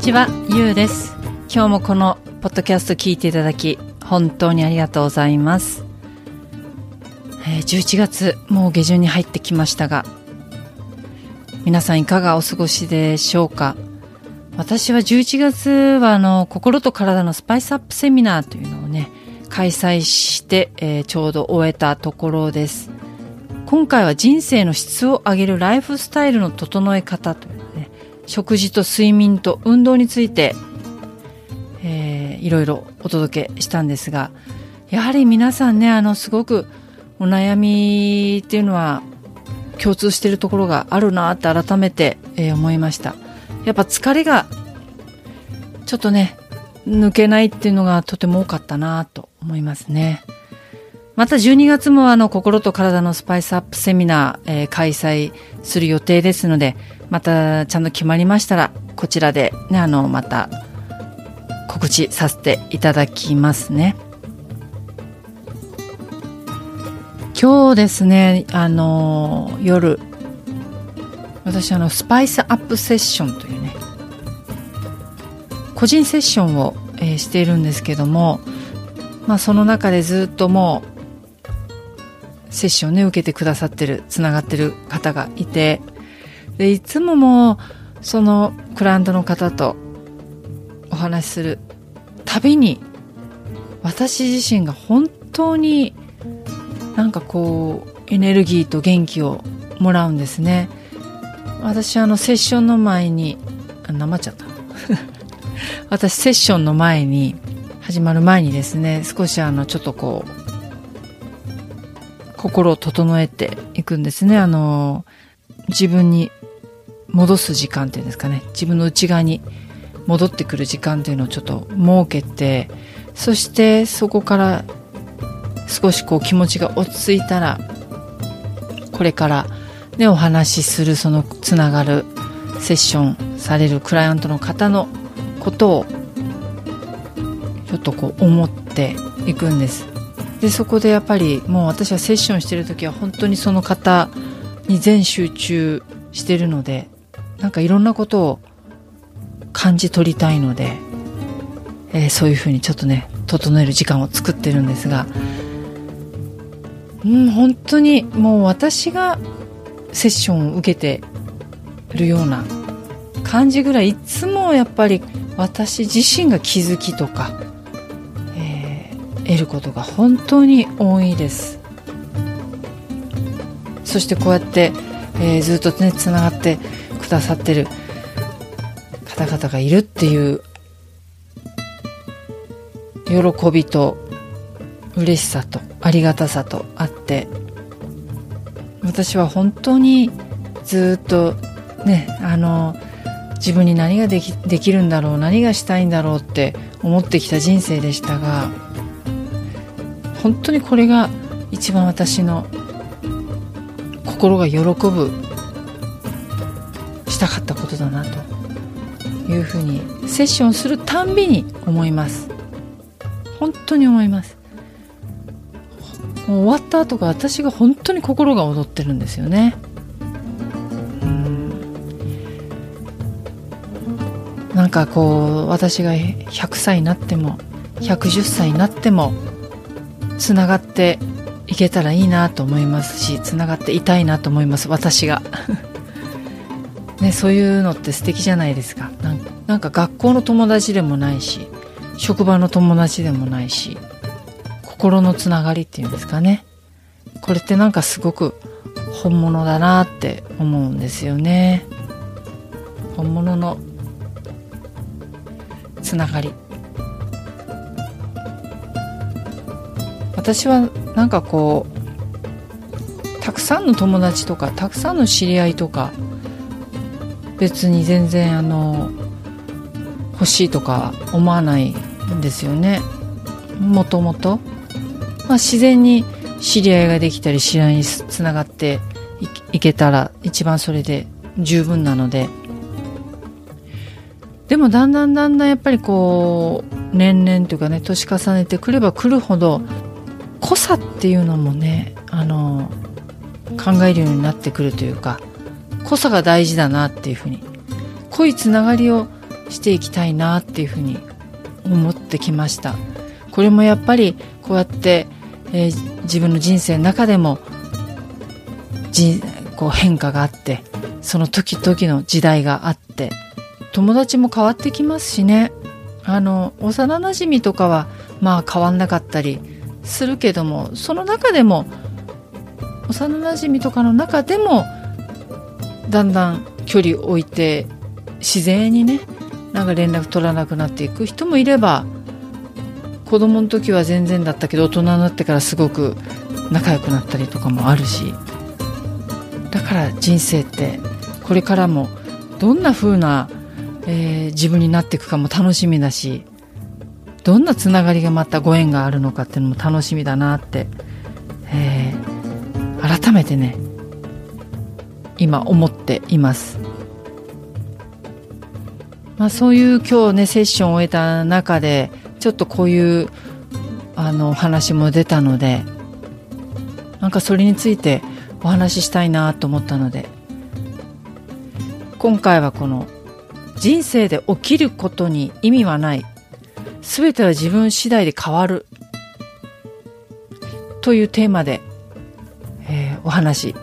んにちは、ゆうです。今日もこのポッドキャスト聞いていただき、本当にありがとうございます。えー11月、もう下旬に入ってきましたが、皆さんいかがお過ごしでしょうか？私は11月はあの、心と体のスパイスアップセミナーというのをね、開催して、えーちょうど終えたところです。今回は人生の質を上げるライフスタイルの整え方という、食事と睡眠と運動について、えーいろいろお届けしたんですが、やはり皆さんね、あの、すごくお悩みっていうのは共通してるところがあるなって改めて、えー思いました。やっぱ疲れがちょっとね、抜けないっていうのがとても多かったなと思いますね。また12月もあの心と体のスパイスアップセミナー、えー開催する予定ですので、またちゃんと決まりましたら、こちらでね、あの、また告知させていただきますね。今日ですね、あの、夜、私あの、スパイスアップセッションというね、個人セッションを、えーしているんですけども、まあその中でずっともう、セッションね、受けてくださってる、つながってる方がいて、で、いつももう、そのクライアントの方とお話しするたびに、私自身が本当になんかこう、エネルギーと元気をもらうんですね。私あのセッションの前に、あ、なまっちゃった。私セッションの前に、始まる前にですね、少しあの、ちょっとこう、心を整えていくんですね。あの、自分に戻す時間っていうんですかね。自分の内側に戻ってくる時間っていうのをちょっと設けて、そしてそこから少しこう気持ちが落ち着いたら、これからね、お話しするそのつながるセッションされるクライアントの方のことをちょっとこう思っていくんです。で、そこでやっぱりもう私はセッションしてる時は本当にその方に全集中してるので、なんかいろんなことを感じ取りたいので、えーそういうふうにちょっとね、整える時間を作ってるんですが、うん、本当にもう私がセッションを受けてるような感じぐらいいつもやっぱり私自身が気づきとか、えー得ることが本当に多いです。そしてこうやって、えーずっとねつながってださってる方々がいるっていう喜びと嬉しさとありがたさとあって私は本当にずっとねあの自分に何ができできるんだろう何がしたいんだろうって思ってきた人生でしたが本当にこれが一番私の心が喜ぶしたかったことだなというふうにセッションするたんびに思います。本当に思います。もう終わった後が私が本当に心が躍ってるんですよね。なんかこう私が100歳になっても110歳になってもつながっていけたらいいなと思いますしつながっていたいなと思います私が。ね、そういうのって素敵じゃないですか。なんかなんか学校の友達でもないし職場の友達でもないし心のつながりっていうんですかね。これってなんかすごく本物だなって思うんですよね。本物のつながり。私はなんかこうたくさんの友達とかたくさんの知り合いとか別に全然あの欲しいとか思わないんですよね。もともと、ま、自然に知り合いができたり知り合いにつながっていけたら一番それで十分なので。でもだんだんだんだんやっぱりこう年々というかね年重ねてくればくるほど濃さっていうのもねあの考えるようになってくるというか。濃さが大事だなっていうふうに濃いつながりをしていきたいなっていうふうに思ってきました。これもやっぱりこうやって、えー、自分の人生の中でもじこう変化があってその時々の時代があって友達も変わってきますしね。あの幼なじみとかはまあ変わんなかったりするけどもその中でも幼なじみとかの中でもだんだん距離を置いて自然にねなんか連絡取らなくなっていく人もいれば子供の時は全然だったけど大人になってからすごく仲良くなったりとかもあるしだから人生ってこれからもどんな風な、えー、自分になっていくかも楽しみだしどんなつながりがまたご縁があるのかっていうのも楽しみだなって、えー、改めてね今思っています。まあ、そういう今日ねセッションを終えた中でちょっとこういうあの話も出たのでなんかそれについてお話ししたいなと思ったので今回はこの人生で起きることに意味はない全ては自分次第で変わるというテーマで、えー、お話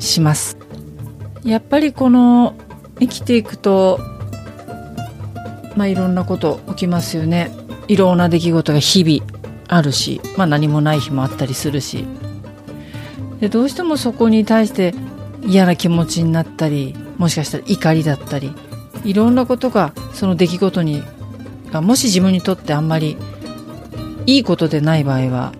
ししますやっぱりこの生きていくとまあいろんなこと起きますよね。いろんな出来事が日々あるし、まあ、何もない日もあったりするし。でどうしてもそこに対して嫌な気持ちになったりもしかしたら怒りだったりいろんなことがその出来事にがもし自分にとってあんまりいいことでない場合は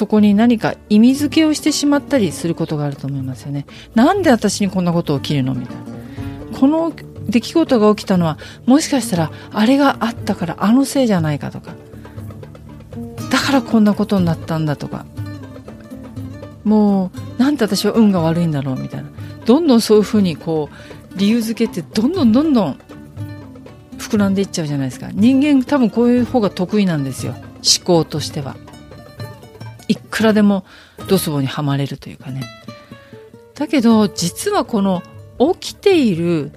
そこに何か意味付けをしてしまったりすることがあると思いますよね。なんで私にこんなこと起きるのみたいな。この出来事が起きたのはもしかしたらあれがあったからあのせいじゃないかとか。だからこんなことになったんだとか。もうなんで私は運が悪いんだろうみたいな。どんどんそういうふうにこう理由付けってどんどんどんどん膨らんでいっちゃうじゃないですか。人間多分こういう方が得意なんですよ。思考としては。いくらでもドスボにはまれるというかね。だけど実はこの起きている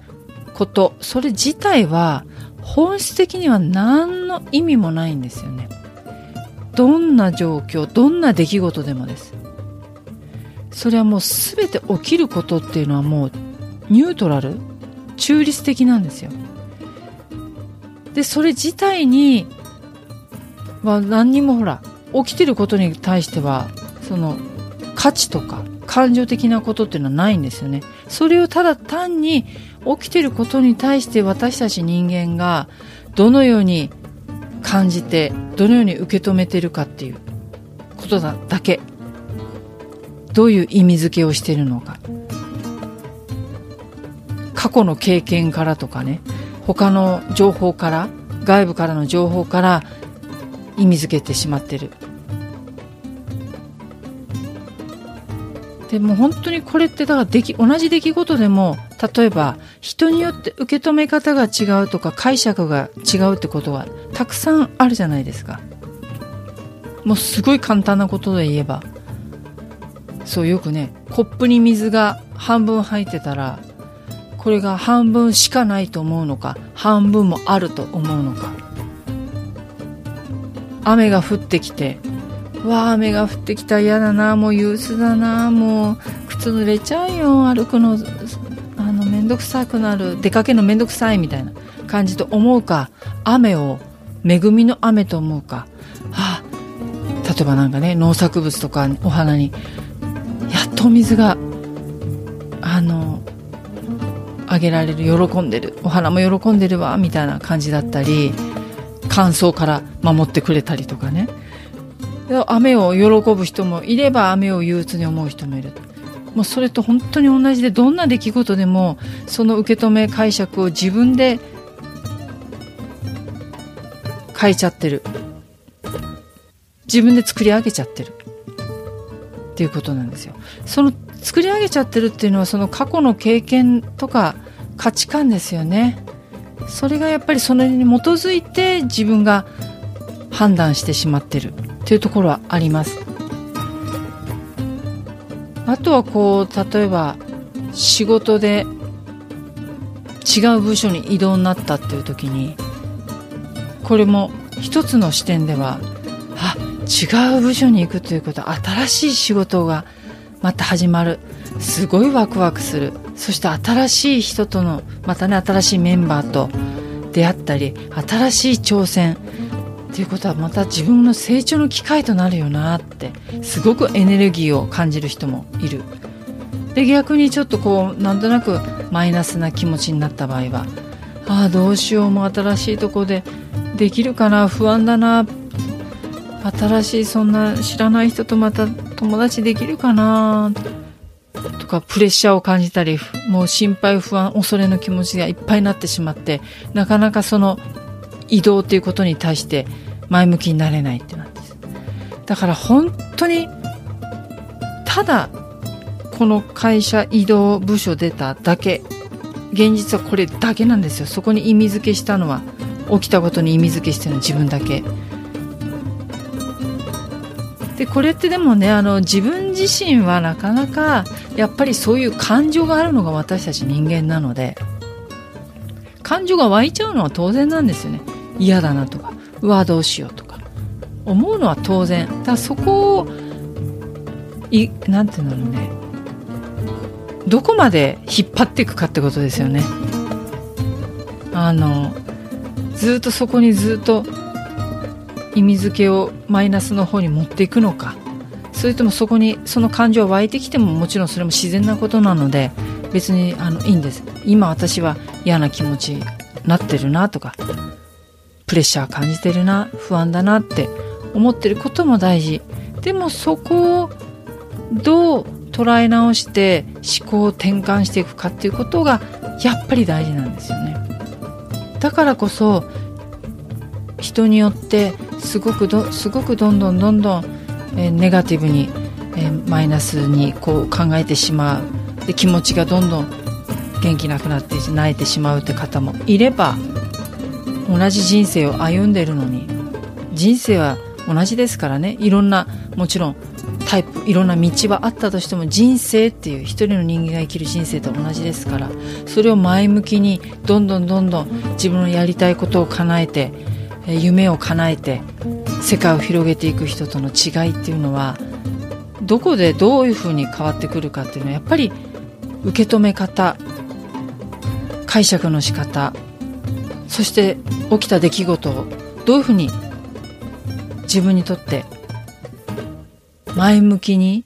ことそれ自体は本質的には何の意味もないんですよね。どんな状況どんな出来事でもです。それはもう全て起きることっていうのはもうニュートラル中立的なんですよ。でそれ自体には何にもほら起きてることに対してはその価値とか感情的なことっていうのはないんですよね。それをただ単に起きてることに対して私たち人間がどのように感じてどのように受け止めてるかっていうことだだけ。どういう意味付けをしてるのか。過去の経験からとかね。他の情報から外部からの情報から意味付けてしまってる。でも本当にこれってだからでき同じ出来事でも例えば人によって受け止め方が違うとか解釈が違うってことはたくさんあるじゃないですか。もうすごい簡単なことで言えば。そうよくねコップに水が半分入ってたらこれが半分しかないと思うのか半分もあると思うのか。雨が降ってきて。わあ雨が降ってきた。嫌だな。もう憂鬱だな。もう靴濡れちゃうよ。歩くのあの面倒くさくなる。出かけるの面倒くさいみたいな感じと思うか。雨を恵みの雨と思うか、はあ、例えばなんかね農作物とかお花にやっとお水があのあげられる。喜んでる。お花も喜んでるわ。みたいな感じだったり。乾燥から守ってくれたりとかね。雨を喜ぶ人もいれば雨を憂鬱に思う人もいるもうそれと本当に同じでどんな出来事でもその受け止め解釈を自分で変えちゃってる。自分で作り上げちゃってる。っていうことなんですよ。その作り上げちゃってるっていうのはその過去の経験とか価値観ですよね。それがやっぱりそれに基づいて自分が判断してしまってるっていうところはあります。あとはこう例えば仕事で違う部署に異動になったっていう時にこれも一つの視点ではあ違う部署に行くということは新しい仕事がまた始まる。すごいワクワクする。そして新しい人とのまたね新しいメンバーと出会ったり新しい挑戦っていうことはまた自分の成長の機会となるよなってすごくエネルギーを感じる人もいる。で逆にちょっとこうなんとなくマイナスな気持ちになった場合はああどうしようも新しいとこでできるかな不安だな新しいそんな知らない人とまた友達できるかなとかプレッシャーを感じたりもう心配不安恐れの気持ちがいっぱいになってしまってなかなかその移動っていうことに対して前向きになれないってなんです。だから本当にただこの会社移動部署出ただけ現実はこれだけなんですよ。そこに意味付けしたのは起きたことに意味付けしてるのは自分だけ。でこれってでもねあの自分自身はなかなかやっぱりそういう感情があるのが私たち人間なので感情が湧いちゃうのは当然なんですよね。嫌だなとかうわどうしようとか。思うのは当然。だからそこをいなんていうんだろうね。どこまで引っ張っていくかってことですよね。あのずっとそこにずっと意味付けをマイナスの方に持っていくのか。それともそこにその感情湧いてきてももちろんそれも自然なことなので別にあのいいんです。今私は嫌な気持ちになってるなとかプレッシャー感じてるな不安だなって思ってることも大事。でもそこをどう捉え直して思考を転換していくかっていうことがやっぱり大事なんですよね。だからこそ人によってすごくどすごくどんどんどんどん、えー、ネガティブに、えー、マイナスにこう考えてしまう。で気持ちがどんどん元気なくなって泣いてしまうって方もいれば同じ人生を歩んでるのに人生は同じですからね。いろんなもちろんタイプいろんな道はあったとしても人生っていう一人の人間が生きる人生と同じですからそれを前向きにどんどんどんどん自分のやりたいことを叶えて夢を叶えて世界を広げていく人との違いっていうのはどこでどういうふうに変わってくるかっていうのはやっぱり受け止め方解釈の仕方そして起きた出来事をどういうふうに自分にとって前向きに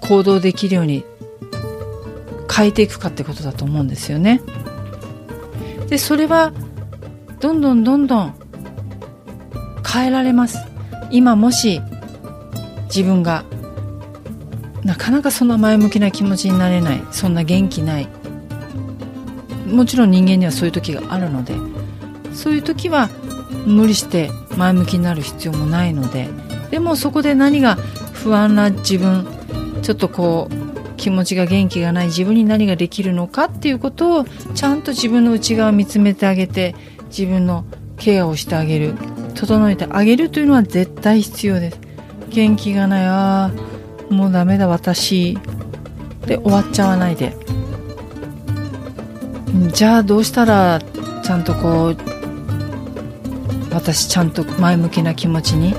行動できるように変えていくかってことだと思うんですよね。でそれはどんどんどんどん変えられます。今もし自分がなかなかそんな前向きな気持ちになれないそんな元気ない。もちろん人間にはそういう時があるのでそういう時は無理して前向きになる必要もないのででもそこで何が不安な自分ちょっとこう気持ちが元気がない自分に何ができるのかっていうことをちゃんと自分の内側を見つめてあげて自分のケアをしてあげる。整えてあげるというのは絶対必要です。元気がないああもうダメだ私。で終わっちゃわないで。じゃあどうしたらちゃんとこう私ちゃんと前向きな気持ちに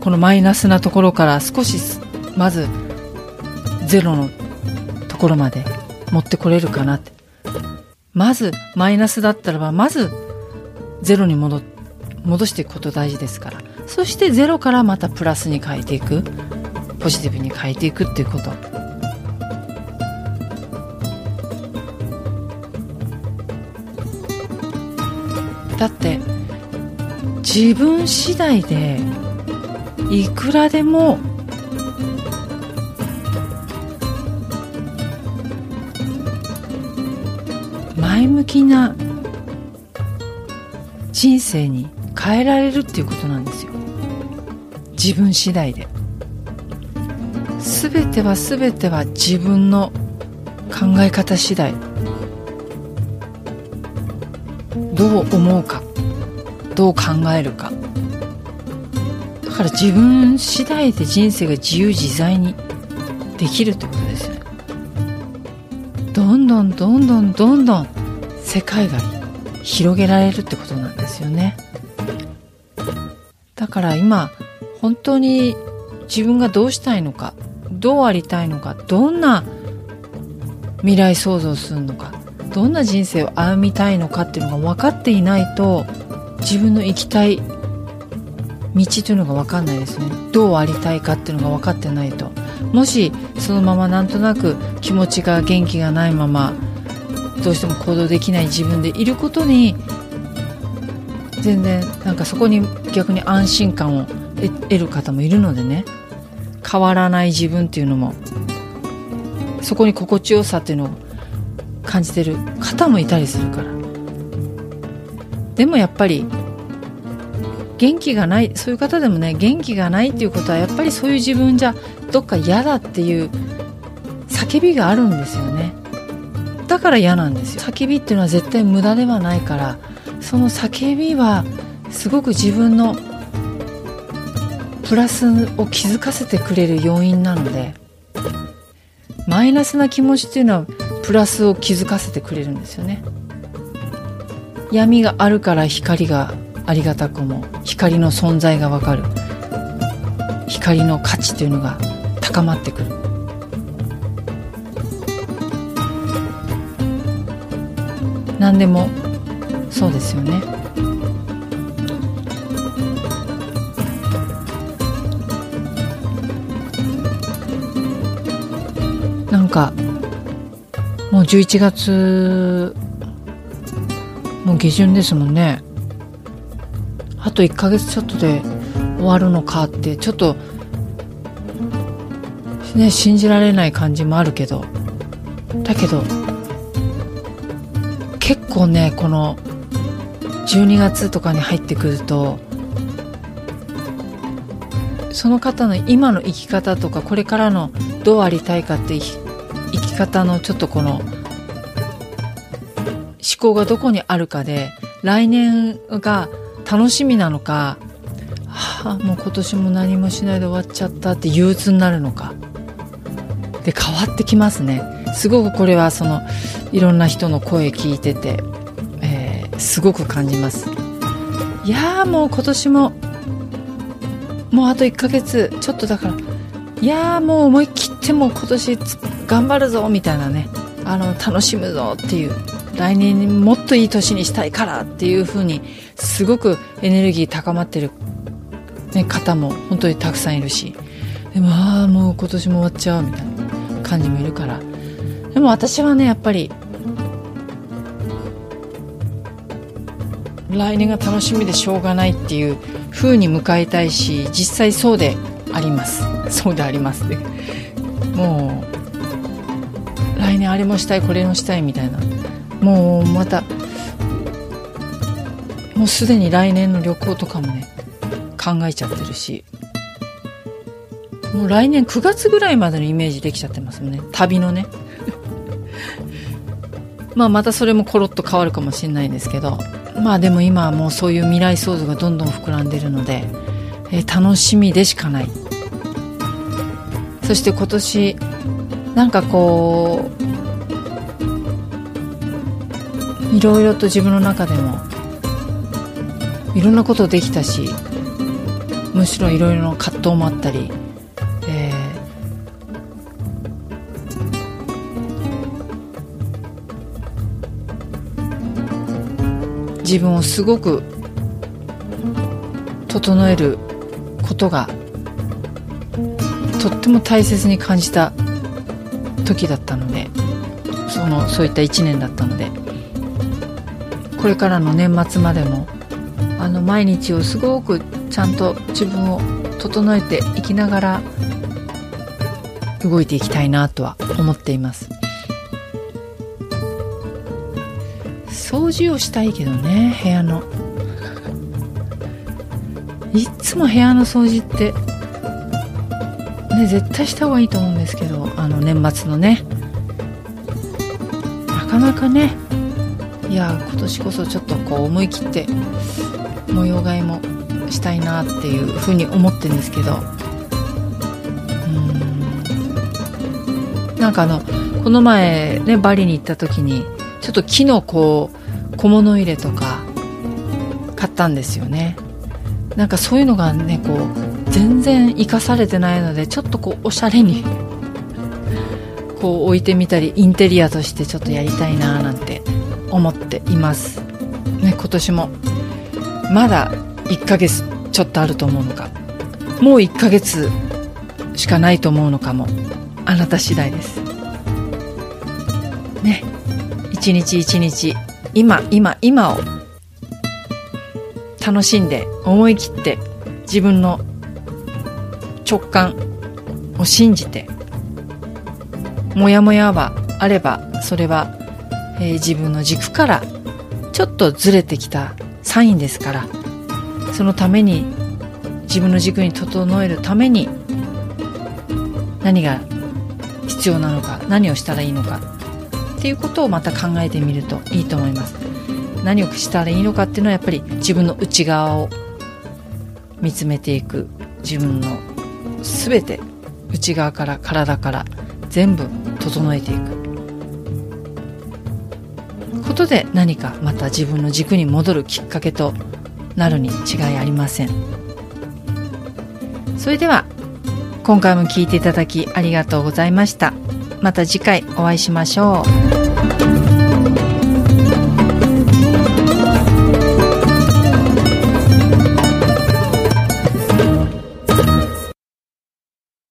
このマイナスなところから少しまずゼロのところまで持ってこれるかなって。まずマイナスだったらばまずゼロに戻って戻していくこと大事ですから。そしてゼロからまたプラスに変えていく。ポジティブに変えていくっていうこと。だって自分次第でいくらでも前向きな人生に変えられるっていうことなんですよ。自分次第で。全ては全ては自分の考え方次第。どう思うか。どう考えるか。だから自分次第で人生が自由自在にできるってことですよね。どんどんどんどんどんどん世界が広げられるってことなんですよね。だから今本当に自分がどうしたいのかどうありたいのかどんな未来想像するのかどんな人生を歩みたいのかっていうのが分かっていないと自分の行きたい道というのが分かんないですね。どうありたいかっていうのが分かってないと。もしそのままなんとなく気持ちが元気がないままどうしても行動できない自分でいることに全然なんかそこに逆に安心感を得る方もいるのでね。変わらない自分っていうのもそこに心地よさっていうのを感じてる方もいたりするから。でもやっぱり元気がないそういう方でもね元気がないっていうことはやっぱりそういう自分じゃどっか嫌だっていう叫びがあるんですよね。だから嫌なんですよ。叫びっていうのは絶対無駄ではないからその叫びはすごく自分のプラスを気づかせてくれる要因なのでマイナスな気持ちっていうのはプラスを気づかせてくれるんですよね。闇があるから光がありがたくも光の存在がわかる。光の価値というのが高まってくる。何でもそうですよね。もう11月もう下旬ですもんね。あと1ヶ月ちょっとで終わるのかってちょっとね信じられない感じもあるけど。だけど結構ねこの12月とかに入ってくるとその方の今の生き方とかこれからのどうありたいかって生き方のちょっとこの思考がどこにあるかで来年が楽しみなのか、はあ、もう今年も何もしないで終わっちゃったって憂鬱になるのか。で変わってきますね。すごくこれはそのいろんな人の声聞いてて、えー、すごく感じます。いやーもう今年ももうあと1ヶ月ちょっとだからいやもう思い切っても今年突っ頑張るぞみたいなね。あの楽しむぞっていう。来年もっといい年にしたいからっていう風にすごくエネルギー高まってる、ね、方も本当にたくさんいるし。でもああもう今年も終わっちゃうみたいな感じもいるから。でも私はねやっぱり来年が楽しみでしょうがないっていう風に迎えたいし実際そうであります。そうでありますねもう来年あれもしたいこれもしたいみたいな。もうまたもうすでに来年の旅行とかもね考えちゃってるし。もう来年9月ぐらいまでのイメージできちゃってますもんね。旅のね。まあまたそれもコロッと変わるかもしれないんですけど。まあでも今はもうそういう未来想像がどんどん膨らんでるので、えー、楽しみでしかない。そして今年なんかこういろいろと自分の中でもいろんなことできたしむしろいろいろな葛藤もあったり、えー、自分をすごく整えることがとっても大切に感じた時だったのでそのそういった1年だったのでこれからの年末までもあの毎日をすごくちゃんと自分を整えていきながら動いていきたいなとは思っています。掃除をしたいけどね部屋の。いつも部屋の掃除ってね絶対した方がいいと思うんですけどあの年末のね。なかなかね。いや今年こそちょっとこう思い切って模様替えもしたいなっていうふうに思ってるんですけど。うん。なんかあのこの前ねバリに行った時にちょっと木のこう小物入れとか買ったんですよね。なんかそういうのがねこう全然生かされてないのでちょっとこうおしゃれにこう置いてみたりインテリアとしてちょっとやりたいななんて思っています。ね今年もまだ1ヶ月ちょっとあると思うのかもう1ヶ月しかないと思うのかもあなた次第です。ね一日一日今今今を楽しんで思い切って自分の直感を信じてモヤモヤはあればそれは、えー、自分の軸からちょっとずれてきたサインですからそのために自分の軸に整えるために何が必要なのか何をしたらいいのかっていうことをまた考えてみるといいと思います。何をしたらいいのかっていうのはやっぱり自分の内側を見つめていく自分の全て内側から体から全部整えていく。ことで何かまた自分の軸に戻るきっかけとなるに違いありません。それでは今回も聞いていただきありがとうございました。また次回お会いしましょう。